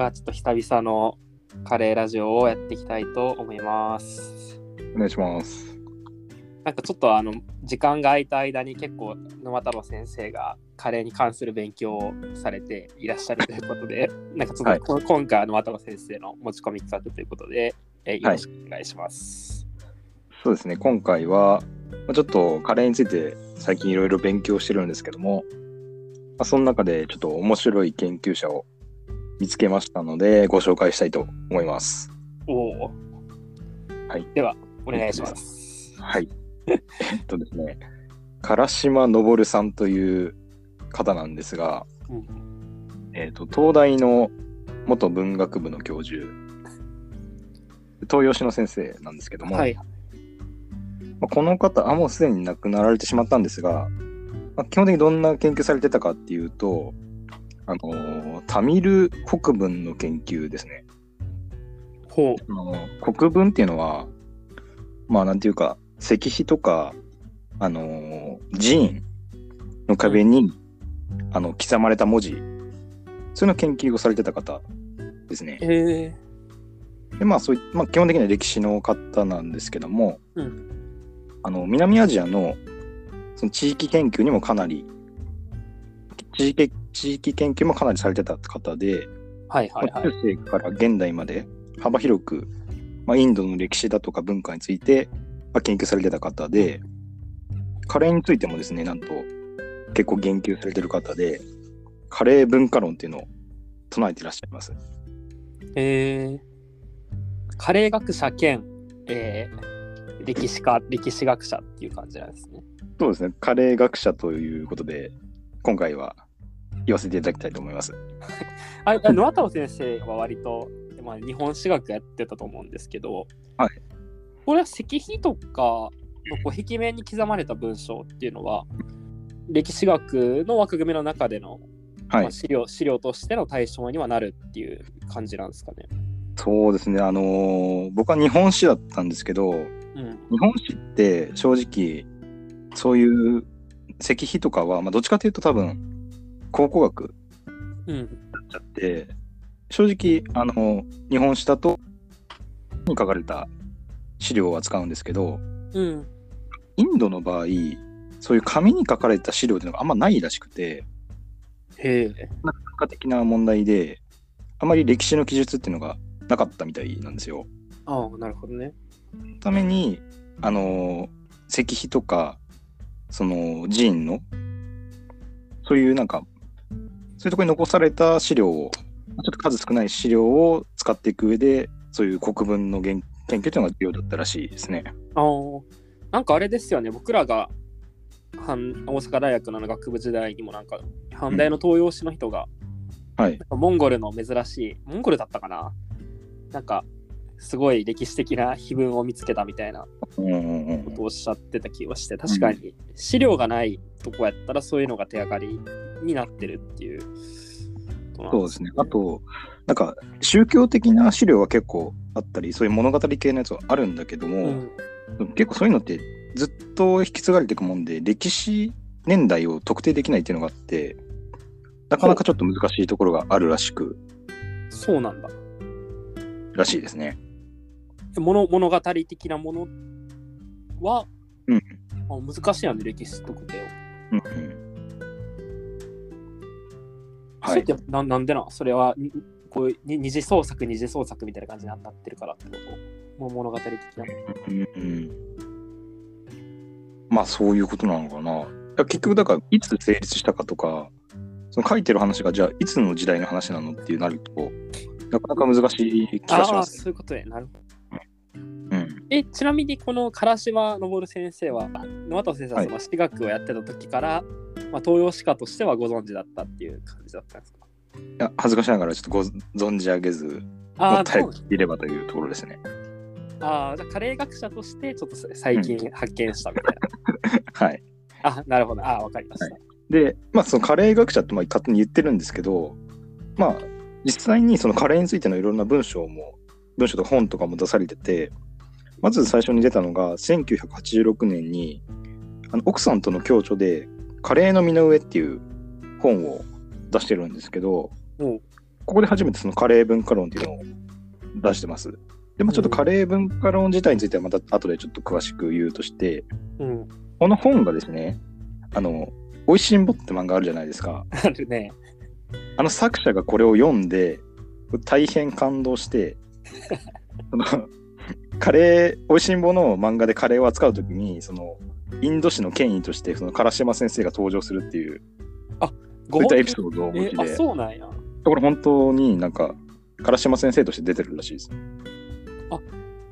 ではちょっと久々のカレーラジオをやっていきたいと思います。お願いします。なんかちょっとあの時間が空いた間に結構沼太郎先生がカレーに関する勉強をされていらっしゃるということで、なんかちょっとこ、今回は沼太郎先生の持ち込み企画ということで、えーよろしくお願いします。そうですね、今回は、まあちょっとカレーについて最近いろいろ勉強してるんですけども、まあ、その中でちょっと面白い研究者を見つけましたので、ご紹介したいと思います。おお。はい。では、お願いします。はい。えっとですね、唐島昇さんという方なんですが、うんえっと、東大の元文学部の教授、東洋史の先生なんですけども、はい。まあ、この方、あ、もうすでに亡くなられてしまったんですが、まあ、基本的にどんな研究されてたかっていうと、あのータミル国文の研究ですね。ほあの国文っていうのは、まあなんていうか、石碑とか、あのー寺院の壁に、あの刻まれた文字、そういうの研究をされてた方ですねう。。えでまあそういまあ、基本的には歴史の方なんですけども、うんあの南アジアのその地域研究にもかなり地域地域研究もかなりされてた方で、ー、はいはいまあはい。中世から現代まで幅広く、まあ、インドの歴史だとか文化について、まあ、研究されてた方でカレーについてもですねなんと結構言及されてる方でカレー文化論っていうのを唱えていらっしゃいます。えー、カレー学者兼、えー、歴史家、歴史学者っていう感じなんですね。そうですねカレー学者ということで今回は言わせていただきたいと思います。ああ野太郎先生は割と、まあ、日本史学やってたと思うんですけど、はい、これは石碑とかのこう壁面に刻まれた文章っていうのは歴史学の枠組みの中での、はいまあ、資料資料としての対象にはなるっていう感じなんですかね。そうですね、あのー僕は日本史だったんですけど、うん、日本史って正直、そういう石碑とかは、まあ、どっちかというと多分、考古学なっちゃって、正直、あの日本史だと、に書かれた資料を扱うんですけど、うん、インドの場合、そういう紙に書かれた資料っていうのがあんまないらしくて、へえ。文化的な問題で、あまり歴史の記述っていうのがなかったみたいなんですよ。ああ、なるほどね。ために、あの石碑とか、その寺院の、そういうなんか、そういうところに残された資料を、ちょっと数少ない資料を使っていく上で、そういう国文の研研究というのが重要だったらしいですね。ああ、なんかあれですよね、僕らが阪大阪大学の学部時代にもなんか、阪大の東洋史の人が、はい。モンゴルの珍しい、モンゴルだったかななんか、すごい歴史的な碑文を見つけたみたいなことをおっしゃってた気がして、確かに資料がないとこやったらそういうのが手がかりになってるっていうそうですね。あと、なんか、宗教的な資料は結構あったり、そういう物語系のやつはあるんだけども、うん、結構そういうのってずっと引き継がれていくもんで歴史年代を特定できないっていうのがあってなかなかちょっと難しいところがあるらしくそうなんだ。らしいですね。物物語的なものは、うんあ難しいよね、歴史特定を。うんうん、はいそれってななんでなん？それはにこういうに二次創作二次創作みたいな感じになってるからってこと？もう物語的な。うんうん、まあそういうことなのかな。結局だからいつ成立したかとかその書いてる話がじゃあいつの時代の話なのっていうなるとなかなか難しい気がしああー、ます、そういうことね。なるほど。うん。え、ちなみにこの唐島昇先生は、沼田先生ははいその史学をやってた時から、まあ、東洋史家としてはご存知だったっていう感じだったんですか？いや恥ずかしながらちょっとご存じ上げずもああ、ったいいればというところですね。あーじゃあカレー学者としてちょっと最近発見したみたいな。はい。あ、なるほど。あー、わかりました。で、まあ、そのカレー学者ってまあ勝手に言ってるんですけど、まあ、実際にそのカレーについてのいろんな文章も、文章とか本とかも出されてて、まず最初に出たのが、1986年に、あの奥さんとの共著で、カレーの身の上っていう本を出してるんですけど、ここで初めてそのカレー文化論っていうのを出してます。で、まあ、ちょっとカレー文化論自体についてはまた後でちょっと詳しく言うとして、うん。この本がですね、あの、おいしんぼって漫画あるじゃないですか。あるね。あの作者がこれを読んで、大変感動して、そのカレー、おいしんぼの漫画でカレーを扱うときに、その、インド史の権威として、その、唐島先生が登場するっていう、そういったエピソードをお持えあ、ちで、そうなんや。これ本当になんか、唐島先生として出てるらしいです。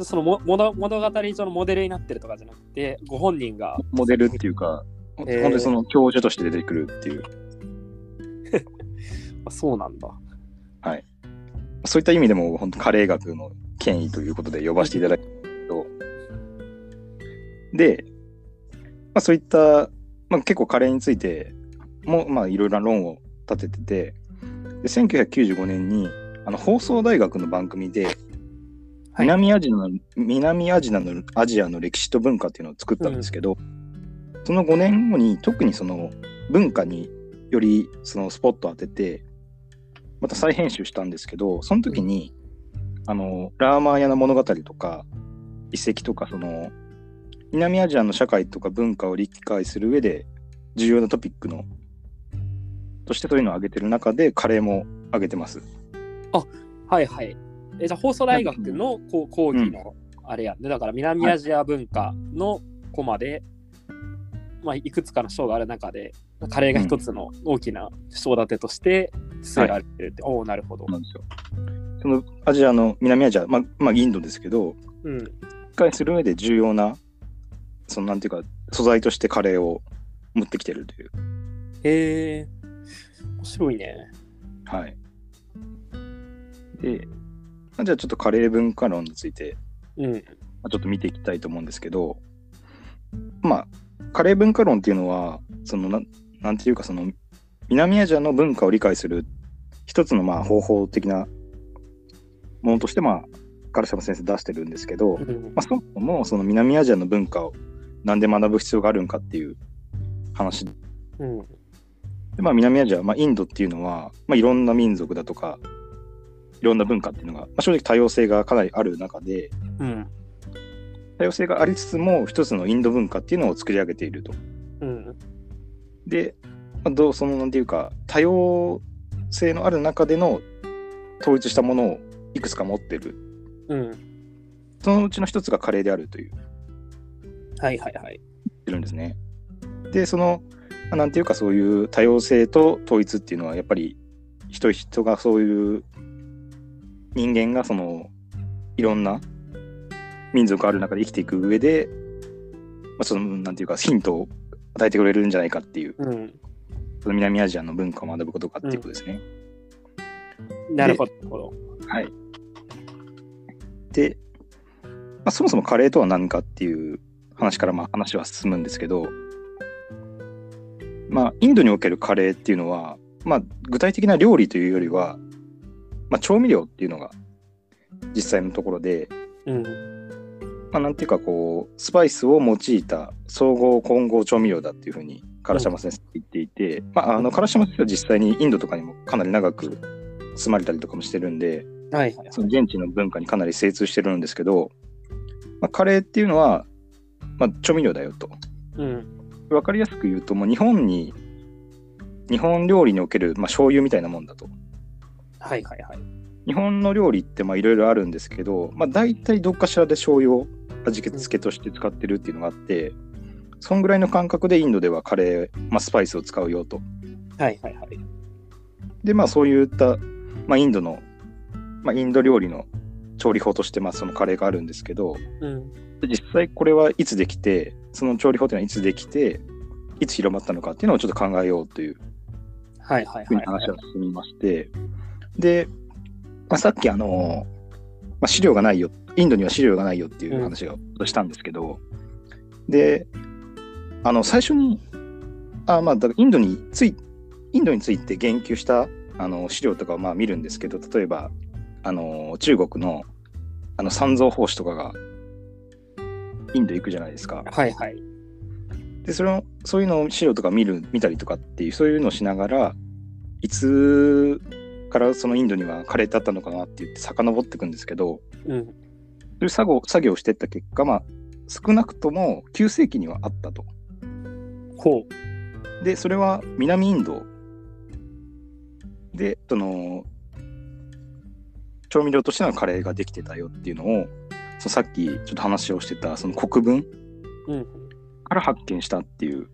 そのも物物語上のモデルになってるとかじゃなくて、ご本人が。モデルっていうか、えー本当にその教授として出てくるっていう、あそうなんだ。そういった意味でも本当カレー学の権威ということで呼ばせていただきますけど、で、まあ、そういった、まあ、結構カレーについても、まあ、いろいろな論を立ててて、で1995年にあの放送大学の番組で、はい。南アジアの、南アジアのアジアの歴史と文化っていうのを作ったんですけど、その5年後に特にその文化によりそのスポットを当てて、また再編集したんですけど、その時に、あの、ラーマーヤの物語とか、遺跡とか、その、南アジアの社会とか文化を理解する上で重要なトピックの、としてそういうのを挙げてる中で、カレーも挙げてます。はいはい。えじゃあ放送大学のこう講義のあれやね。だから南アジア文化のコマで、まあ、いくつかの章がある中で、カレーが一つの大きな章立てとして据えられてるって、おおなるほど。なんですよ。そのアジアの、南アジア、まあ、まあ、インドですけど、うん。理解する上で重要な、そのなんていうか、素材としてカレーを持ってきてるという。へえ、面白いね。はい。で、まあじゃあちょっとカレー文化論について、うん。まあちょっと見ていきたいと思うんですけど、まあ、カレー文化論っていうのは、そのなん、なんていうか、その、南アジアの文化を理解する一つのまあ方法的なものとして、まあ、唐島先生出してるんですけど、うんまあ、そもそもその南アジアの文化をなんで学ぶ必要があるんかっていう話で、うん。まあ、南アジア、まあ、インドっていうのは、まあ、いろんな民族だとかいろんな文化っていうのが、まあ、正直多様性がかなりある中でうん。多様性がありつつも一つのインド文化っていうのを作り上げていると。うん。で、まあ、どうそのなんていうか多様性のある中での統一したものをいくつか持ってるうん。そのうちの一つがカレーであるというはいはいはい。てるんですね。で、その、まあなんていうかそういう多様性と統一っていうのはやっぱり人人がそういう人間がそのいろんな民族ある中で生きていく上で、まあ、そのなんていうかヒントを与えてくれるんじゃないかっていう、うん。その南アジアの文化を学ぶことかっていうことですね。なるほど。なるほどはい。で、まあ、そもそもカレーとは何かっていう話からまあ話は進むんですけど、まあ、インドにおけるカレーっていうのは、まあ、具体的な料理というよりは、まあ、調味料っていうのが実際のところで、うん。まあ、なんていうかこうスパイスを用いた総合混合調味料だっていうふうに唐島先生は言っていて、まあ、あの唐島先生は実際にインドとかにもかなり長く住まれたりとかもしてるんで、はいはい。その現地の文化にかなり精通してるんですけど、まあ、カレーっていうのは、まあ、調味料だよと。うん。わかりやすく言うと、もう日本に、日本料理における、まあ、醤油みたいなもんだと。はいはいはい。日本の料理ってまあいろいろあるんですけど、まあ、大体どっかしらで醤油を味付けとして使ってるっていうのがあって、そんぐらいの感覚でインドではカレー、まあ、スパイスを使うよと。はいはいはい。で、まあそういった、まあ、インドの、まあ、インド料理の調理法として、まあそのカレーがあるんですけど、うん。実際これはいつできて、その調理法っていうのはいつできて、いつ広まったのかっていうのをちょっと考えようというふうにはい。話が進みまして、で、まあ、さっきあの、まあ、資料がないよ、インドには資料がないよっていう話をしたんですけど、で、あの、最初に、あまあ、だからインドについ、インドについて言及したあの資料とかをまあ見るんですけど、例えば、あの、中国のあの三蔵法師とかがインド行くじゃないですか。はいはい。で、その、そういうのを資料とか見る、見たりとかっていう、そういうのをしながら、いつからそのインドにはカレーってあったのかなって言って遡っていくんですけど、うん。そういう作業作業をしていった結果、まあ、少なくとも9世紀にはあったと。ほで、それは南インドで、その、調味料としてのカレーができてたよっていうのを、そのさっきちょっと話をしてた、その国分。から発見したっていう、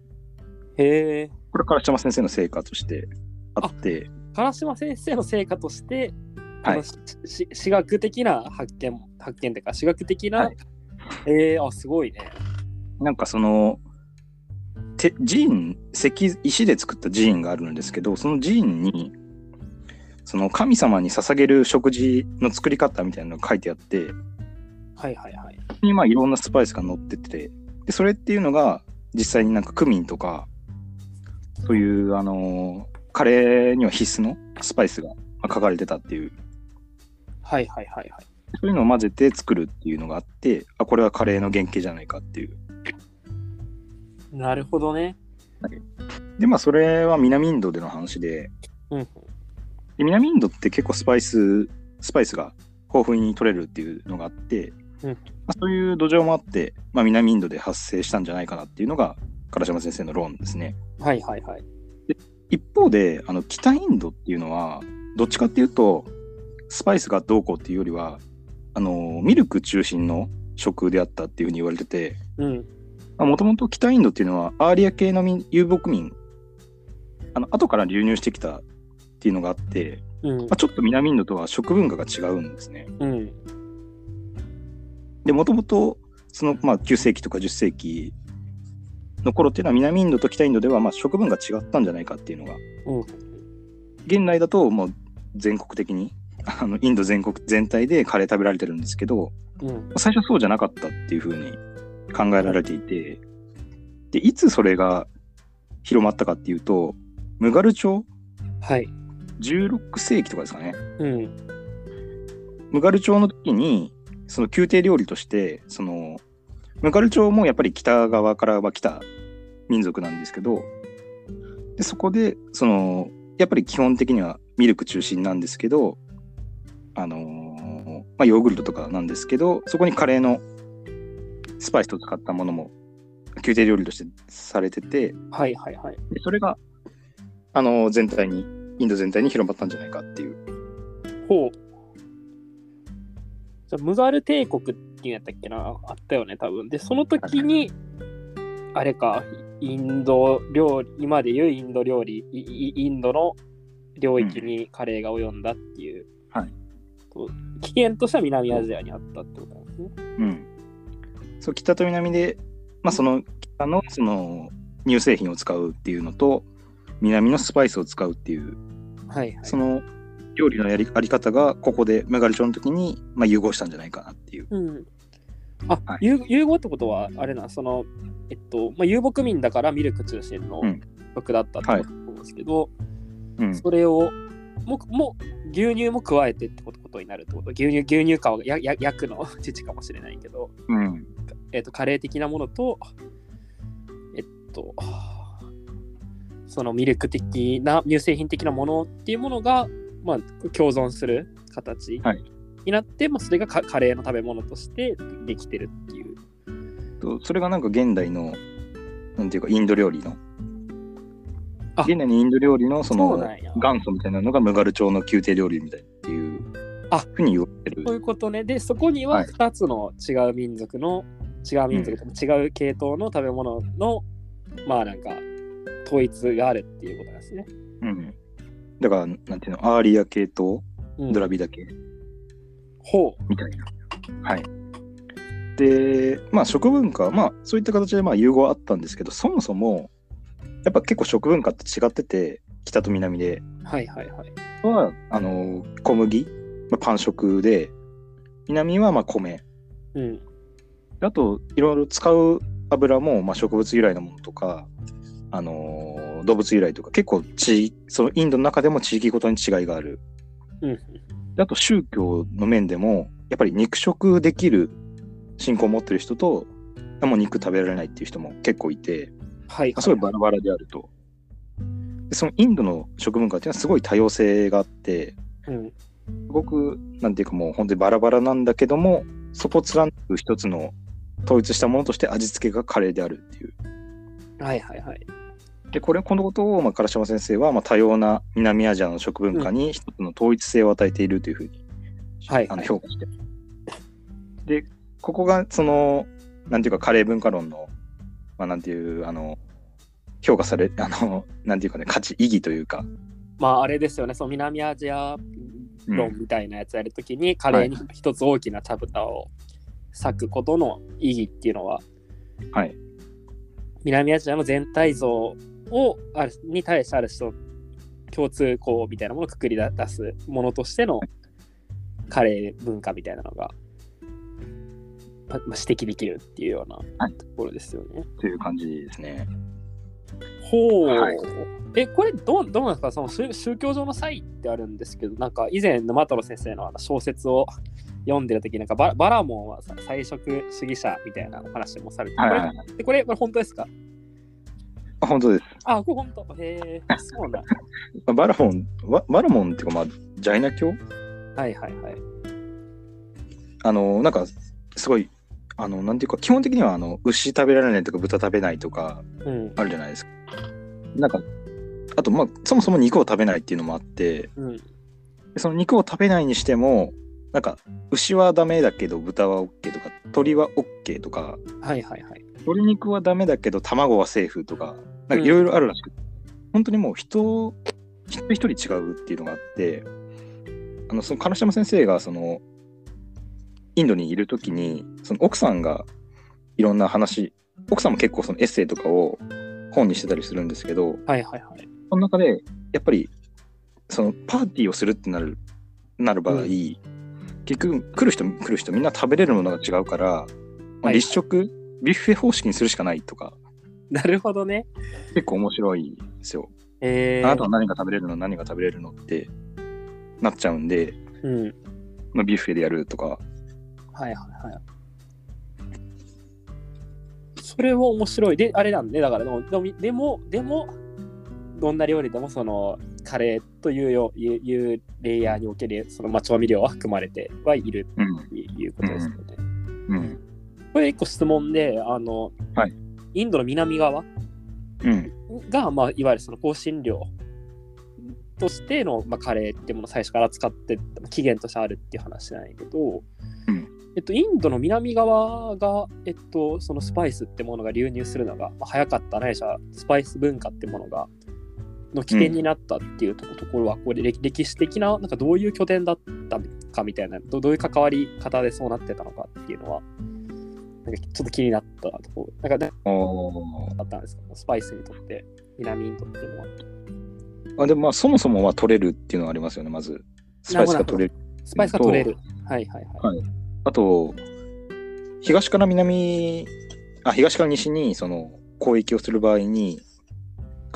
へえ。これから島先生の成果としてあって、唐島先生の成果として、はいしし私学的な発見、発見っていうか、私学的な、はいええあ、すごいね。なんかその、て寺院石石で作った寺院があるんですけどその寺院にその神様に捧げる食事の作り方みたいなのが書いてあってはいはいはい。にまあいろんなスパイスが載っててでそれっていうのが実際になんかクミンとかそういうあのーカレーには必須のスパイスがまあ書かれてたっていうはいはいはいはい。そういうのを混ぜて作るっていうのがあってあこれはカレーの原型じゃないかっていうなるほどね。でまあそれは南インドでの話でうん。で南インドって結構スパイススパイスが豊富に取れるっていうのがあって、うんまあ、そういう土壌もあって、まあ、南インドで発生したんじゃないかなっていうのが唐島先生の論ですね。はいはいはい。一方であの北インドっていうのはどっちかっていうとスパイスがどうこうっていうよりはあのミルク中心の食であったっていうふうに言われててうん。もともと北インドっていうのはアーリア系の民遊牧民あの後から流入してきたっていうのがあって、うんまあ、ちょっと南インドとは食文化が違うんですね。うん。で、もともと、その、まあ、9世紀とか10世紀の頃っていうのは、南インドと北インドでは、まあ、食文が違ったんじゃないかっていうのが、うん。現代だと、もう、全国的に、あの、インド全国全体でカレー食べられてるんですけど、うん。最初そうじゃなかったっていうふうに考えられていて、で、いつそれが広まったかっていうと、ムガル朝はい。16世紀とかですかね。うん。ムガル朝の時に、その宮廷料理として、その、ムガル朝もやっぱり北側からは来た民族なんですけど、でそこで、その、やっぱり基本的にはミルク中心なんですけど、あのーまあ、ヨーグルトとかなんですけど、そこにカレーのスパイスを使ったものも宮廷料理としてされてて、はいはいはい。でそれが、あのー全体に、インド全体に広まったんじゃないかっていう。ほう。じゃあ、ムガル帝国っていうんやったっけな？あったよね、多分。で、その時に、あれか、インド料理、今でいうインド料理、インドの領域にカレーが及んだっていう。はいと。起源としては南アジアにあったってことなんですね。うん。そう、北と南で、まあ、その北のその乳製品を使うっていうのと、南のスパイスを使うっていう、はいはい。その料理のやりあり方が、ここでメガルチョの時に、まあ、融合したんじゃないかなっていう。うん。あ、はい融融合ってことは、あれな、その、えっと、まあ、遊牧民だからミルク中心のうん食だったってことなんですけど、うん。それをもも牛乳も加えてってことになるってこと？牛乳牛乳皮がやや焼くの？父かもしれないけど、うん。えっとカレー的なものとえっとそのミルク的な乳製品的なものっていうものが、まあ、共存する形はいになって、まあ、それがカカレーの食べ物としてできてるっていう。とそれがなんか現代の、なんていうか、インド料理の、あ現代のインド料理のその元祖みたいなのがムガル朝の宮廷料理みたいっていうあふうに言われてるそう。いうことね。で、そこにははい2つの違う民族の、違う民族とか違う系統の食べ物の、まあなんか、統一があるっていうことなんですね。うん。だから、なんていうの、アーリア系統、うんドラビダ系。ほみたいな。はい。で、まあ食文化、まあそういった形でまあ融合はあったんですけど、そもそも、やっぱ結構食文化って違ってて、北と南で。う。はいはいはい。は、あの、小麦、まあ、パン食で、南はまあ米。うん。あと、いろいろ使う油も、まあ、植物由来のものとか、あのー動物由来とか、結構地、そのインドの中でも地域ごとに違いがある。うん。であと宗教の面でもやっぱり肉食できる信仰を持ってる人ともう肉食べられないっていう人も結構いてはいすごいバラバラであると。でそのインドの食文化っていうのはすごい多様性があってうん。すごく、なんていうかもう本当にバラバラなんだけども、そこを貫く一つの統一したものとして味付けがカレーであるっていう。はいはいはい。で、これ、このことを、まあ、唐島先生は、まあ、多様な南アジアの食文化に一つの統一性を与えているというふうに、あのはいはい評価して。で、ここが、その、なんていうか、カレー文化論の、まあ、なんていう、あの、評価され、あの、なんていうかね、価値、意義というか、まああれですよね、その南アジア論みたいなやつやるときに、カレーに一つ大きな茶蓋を割くことの意義っていうのは、はい。南アジアの全体像をあるに対してある種の共通項みたいなものをくくり出すものとしてのカレー文化みたいなのが、ままあ、指摘できるっていうようなはい。ところですよね。という感じですね。ほう、はい。え、これどうどうなんですか？その宗宗教上の差異ってあるんですけど、なんか以前沼太郎先生の小説を読んでる時なんかババラモンはさ菜食主義者みたいなお話もされて、はいはいはい。これこれ本当ですか？あ本当です。あ、これ本当？へえ、そうなん。まあバラモン、わバラモンっていうか、まあ、ジャイナ教？はいはいはい。あの、なんか、すごい、あの、なんていうか、基本的には、あの、牛食べられないとか、豚食べないとか、うん。あるじゃないですか。なんか、あと、まあ、そもそも肉を食べないっていうのもあって、うん。でその肉を食べないにしても、なんか、牛はダメだけど、豚は OK とか、鳥は OK とか、はいはいはい。鶏肉はダメだけど、卵はセーフとか、なんうんかいろいろあるらしくて、本当にもう人、一人一人違うっていうのがあって、あの、その、金島先生が、その、インドにいるときに、その奥さんがいろんな話、奥さんも結構そのエッセイとかを本にしてたりするんですけど、はいはいはい。その中で、やっぱり、そのパーティーをするってなる、なる場合、うん結局、来る人、来る人、みんな食べれるものが違うから、まあ、はい立食、ビュッフェ方式にするしかないとか、なるほどね。結構面白いですよ。えー、あなたは何が食べれるの、何が食べれるの？ってなっちゃうんで、うん。まあ、ビュッフェでやるとか、はいはいはい。それは面白い。で、あれなんで、だからでも、でも、でも、どんな料理でもそのカレーというよいうレイヤーにおけるそのまあ調味料は含まれてはいるうん、ということですよね。うん、これ一個質問で、あの、はい。インドの南側うん、が、まあ、いわゆるその香辛料としての、まあ、カレーっていうものを最初から使って起源としてあるっていう話なんやけど、うん。えっと、インドの南側が、えっと、そのスパイスってものが流入するのが、まあ、早かったないしはスパイス文化ってものがの起点になったっていうとところは、これ歴歴史的ななんかどういう拠点だったかみたいなどどういう関わり方でそうなってたのかっていうのはなんかちょっと気になったところなんかねおーだったんですかスパイスにとって南インドっていうのは。あでもまあそもそもは取れるっていうのはありますよねまずスパイスが取れるスパイスが取れる。はいはいはい。はいあと東から南あ東から西にその攻撃をする場合に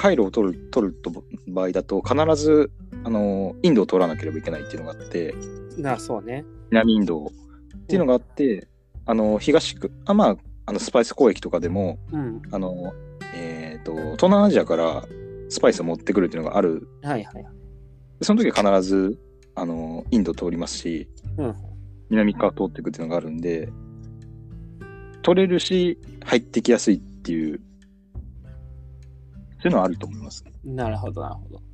回路を取る取ると場合だと必ずあのインドを取らなければいけないっていうのがあってなあ、そうね。南インドっていうのがあって、あの東区あまああのスパイス攻撃とかでもうん。あのえっ、と東南アジアからスパイスを持ってくるっていうのがあるはいはいはい。その時は必ずあのインド通りますしうん。南側通っていくっていうのがあるんで取れるし入ってきやすいっていうていうのはあると思います。なるほどなるほど。